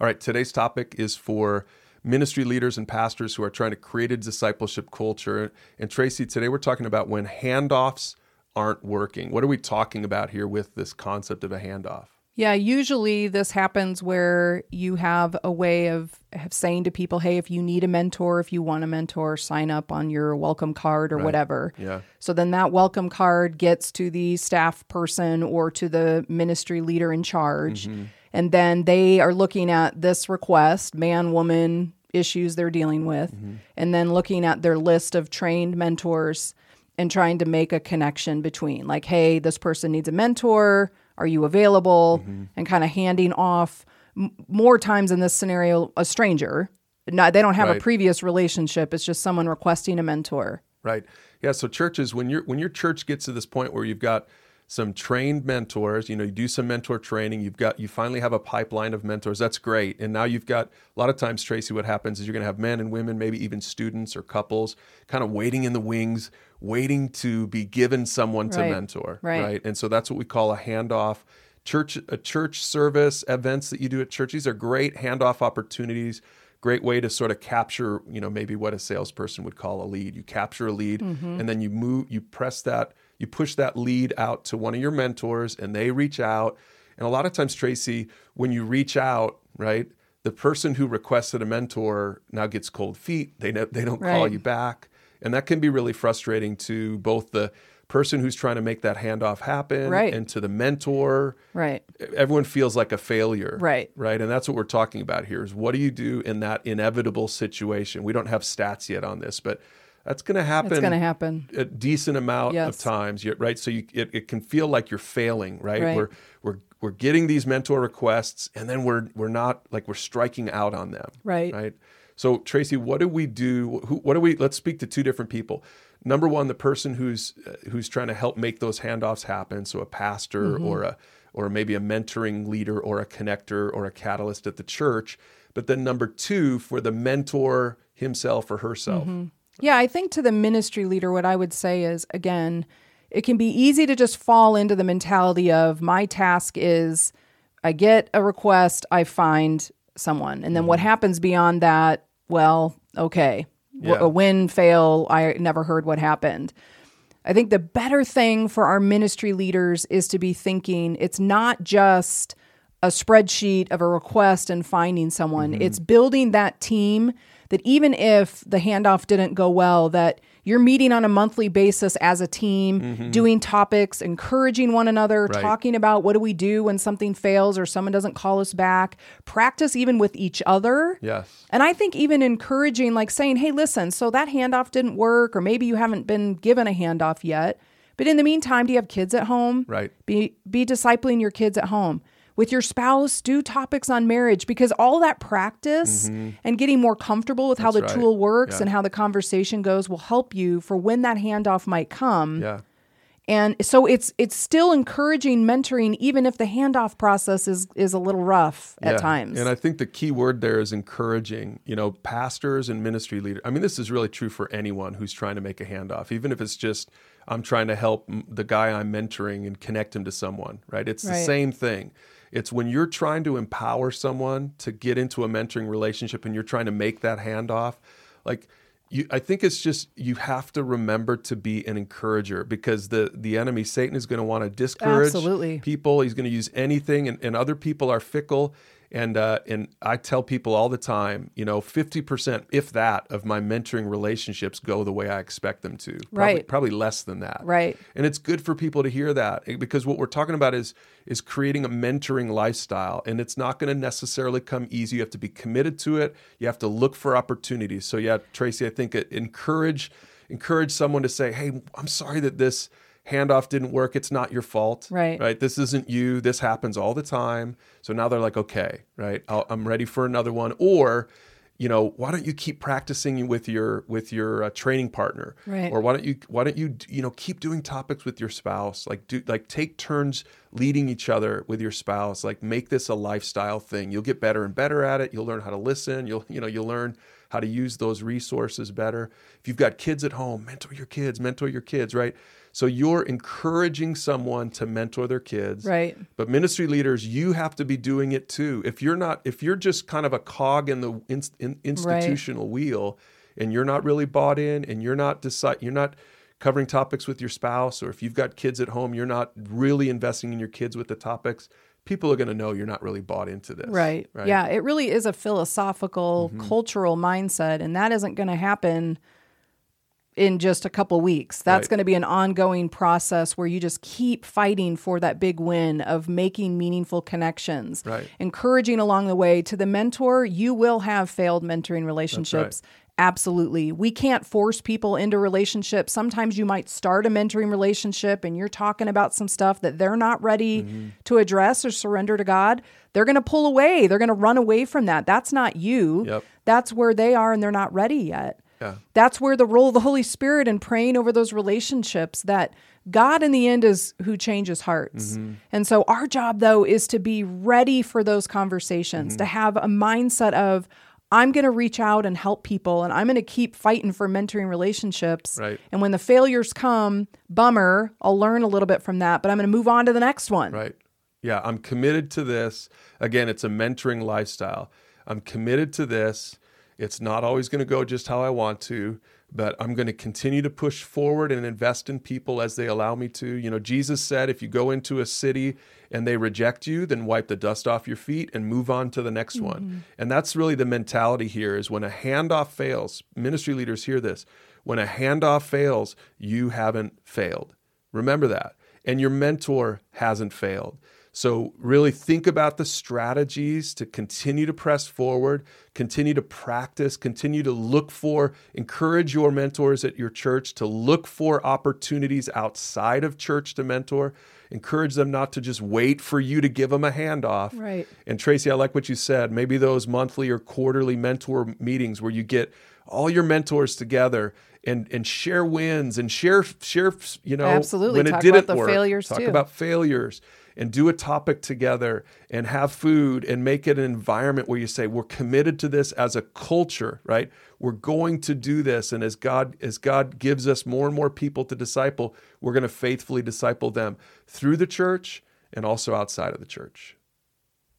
All right, today's topic is for ministry leaders and pastors who are trying to create a discipleship culture. And Tracy, today we're talking about when handoffs aren't working. What are we talking about here with this concept of a handoff? Yeah, usually this happens where you have a way of, of saying to people, hey, if you need a mentor, if you want a mentor, sign up on your welcome card or Right. whatever. Yeah. So then that welcome card gets to the staff person or to the ministry leader in charge. Mm-hmm. And then they are looking at this request, man, woman issues they're dealing with, Mm-hmm. and then looking at their list of trained mentors and trying to make a connection between, like, hey, this person needs a mentor. Are you available? Mm-hmm. And kind of handing off m- more times in this scenario a stranger. Not, they don't have Right. a previous relationship. It's just someone requesting a mentor. Right. Yeah. So churches, when your when your church gets to this point where you've got some trained mentors, you know, you do some mentor training, you've got you finally have a pipeline of mentors. That's great. And now you've got a lot of times, Tracy, what happens is you're gonna have men and women, maybe even students or couples, kind of waiting in the wings, waiting to be given someone to mentor. Right. And so that's what we call a handoff. Church a church service events that you do at church, these are great handoff opportunities great way to sort of capture you know maybe what a salesperson would call a lead you capture a lead mm-hmm. and then you move you press that you push that lead out to one of your mentors and they reach out. And a lot of times tracy when you reach out right the person who requested a mentor now gets cold feet. They, they don't call you back. And that can be really frustrating to both the person who's trying to make that handoff happen Right. and to the mentor. Right. everyone feels like a failure. Right. right? And that's what we're talking about here is what do you do in that inevitable situation? We don't have stats yet on this but that's going to happen It's going to happen. a decent amount of times right so you, it, it can feel like you're failing right? Right. we're we're we're getting these mentor requests and then we're we're not like we're striking out on them Right. right so tracy what do we do who, what do we let's speak to two different people number one the person who's uh, who's trying to help make those handoffs happen so a pastor Mm-hmm. or a or maybe a mentoring leader or a connector or a catalyst at the church but then number two for the mentor himself or herself Yeah, I think to the ministry leader, what I would say is again, it can be easy to just fall into the mentality of my task is I get a request, I find someone. And then what mm-hmm. happens beyond that, well, okay. Yeah. A win, fail, I never heard what happened. I think the better thing for our ministry leaders is to be thinking it's not just a spreadsheet of a request and finding someone. Mm-hmm. It's building that team that even if the handoff didn't go well, that you're meeting on a monthly basis as a team, mm-hmm. doing topics, encouraging one another, Right. talking about what do we do when something fails or someone doesn't call us back, practice even with each other. yes And I think even encouraging, like saying, hey, listen, so that handoff didn't work, or maybe you haven't been given a handoff yet. But in the meantime, do you have kids at home? Right. Be be discipling your kids at home. With your spouse, do topics on marriage because all that practice and getting more comfortable with how the Mm-hmm. Right. tool works Yeah. and how the conversation goes will help you for when that handoff might come. yeah And so it's it's still encouraging mentoring even if the handoff process is is a little rough at times. And I think the key word there is encouraging. You know, pastors and ministry leaders. I mean, this is really true for anyone who's trying to make a handoff, even if it's just I'm trying to help the guy I'm mentoring and connect him to someone. Right? It's the same thing. It's when you're trying to empower someone to get into a mentoring relationship and you're trying to make that handoff, like. You, I think it's just you have to remember to be an encourager because the the enemy Satan is going to want to discourage Absolutely. people. He's going to use anything, and, and other people are fickle. And uh, and I tell people all the time, you know, fifty percent, if that, of my mentoring relationships go the way I expect them to. Probably, Right. Probably less than that. Right. And it's good for people to hear that eh, because what we're talking about is is creating a mentoring lifestyle, and it's not going to necessarily come easy. You have to be committed to it. You have to look for opportunities. So yeah, Tracy, I think it, encourage encourage someone to say, "Hey, I'm sorry that this." Handoff didn't work it's not your fault Right. right? This isn't you this happens all the time. So now they're like okay right I'll, i'm ready for another one. Or you know why don't you keep practicing with your with your uh, training partner? Right. or why don't you why don't you you know keep doing topics with your spouse? Like do like take turns leading each other with your spouse. Like make this a lifestyle thing. You'll get better and better at it. You'll learn how to listen. You'll you know you'll learn how to use those resources better. If you've got kids at home, mentor your kids, mentor your kids, right? So you're encouraging someone to mentor their kids. Right. But ministry leaders, you have to be doing it too. If you're not, if you're just kind of a cog in the in, in, institutional right. wheel, and you're not really bought in, and you're not decide, you're not covering topics with your spouse, or if you've got kids at home, you're not really investing in your kids with the topics. People are going to know you're not really bought into this. Right. right? Yeah. It really is a philosophical, mm-hmm. cultural mindset, and that isn't going to happen in just a couple weeks. That's right. going to be an ongoing process where you just keep fighting for that big win of making meaningful connections, right. encouraging along the way. To the mentor, you will have failed mentoring relationships. Right. Absolutely. We can't force people into relationships. Sometimes you might start a mentoring relationship and you're talking about some stuff that they're not ready mm-hmm. to address or surrender to God. They're going to pull away. They're going to run away from that. That's not you. Yep. That's where they are and they're not ready yet. Yeah. That's where the role of the Holy Spirit and praying over those relationships that God in the end is who changes hearts. Mm-hmm. And so our job though is to be ready for those conversations, mm-hmm. to have a mindset of I'm going to reach out and help people and I'm going to keep fighting for mentoring relationships. Right. And when the failures come, bummer, I'll learn a little bit from that, but I'm going to move on to the next one. Right. Yeah, I'm committed to this. Again, it's a mentoring lifestyle. I'm committed to this. It's not always going to go just how I want to, but I'm going to continue to push forward and invest in people as they allow me to. You know, Jesus said, if you go into a city and they reject you, then wipe the dust off your feet and move on to the next mm-hmm. one. And that's really the mentality here is when a handoff fails, ministry leaders hear this. When a handoff fails, you haven't failed. Remember that. And your mentor hasn't failed. So, really think about the strategies to continue to press forward, continue to practice, continue to look for, encourage your mentors at your church to look for opportunities outside of church to mentor. Encourage them not to just wait for you to give them a handoff. Right. And Tracy, I like what you said. Maybe those monthly or quarterly mentor meetings where you get all your mentors together and and share wins and share share you know absolutely when talk it didn't about the work. failures talk too. about failures and do a topic together and have food and make it an environment where you say we're committed to this as a culture right? We're going to do this and as god as god gives us more and more people to disciple we're going to faithfully disciple them through the church and also outside of the church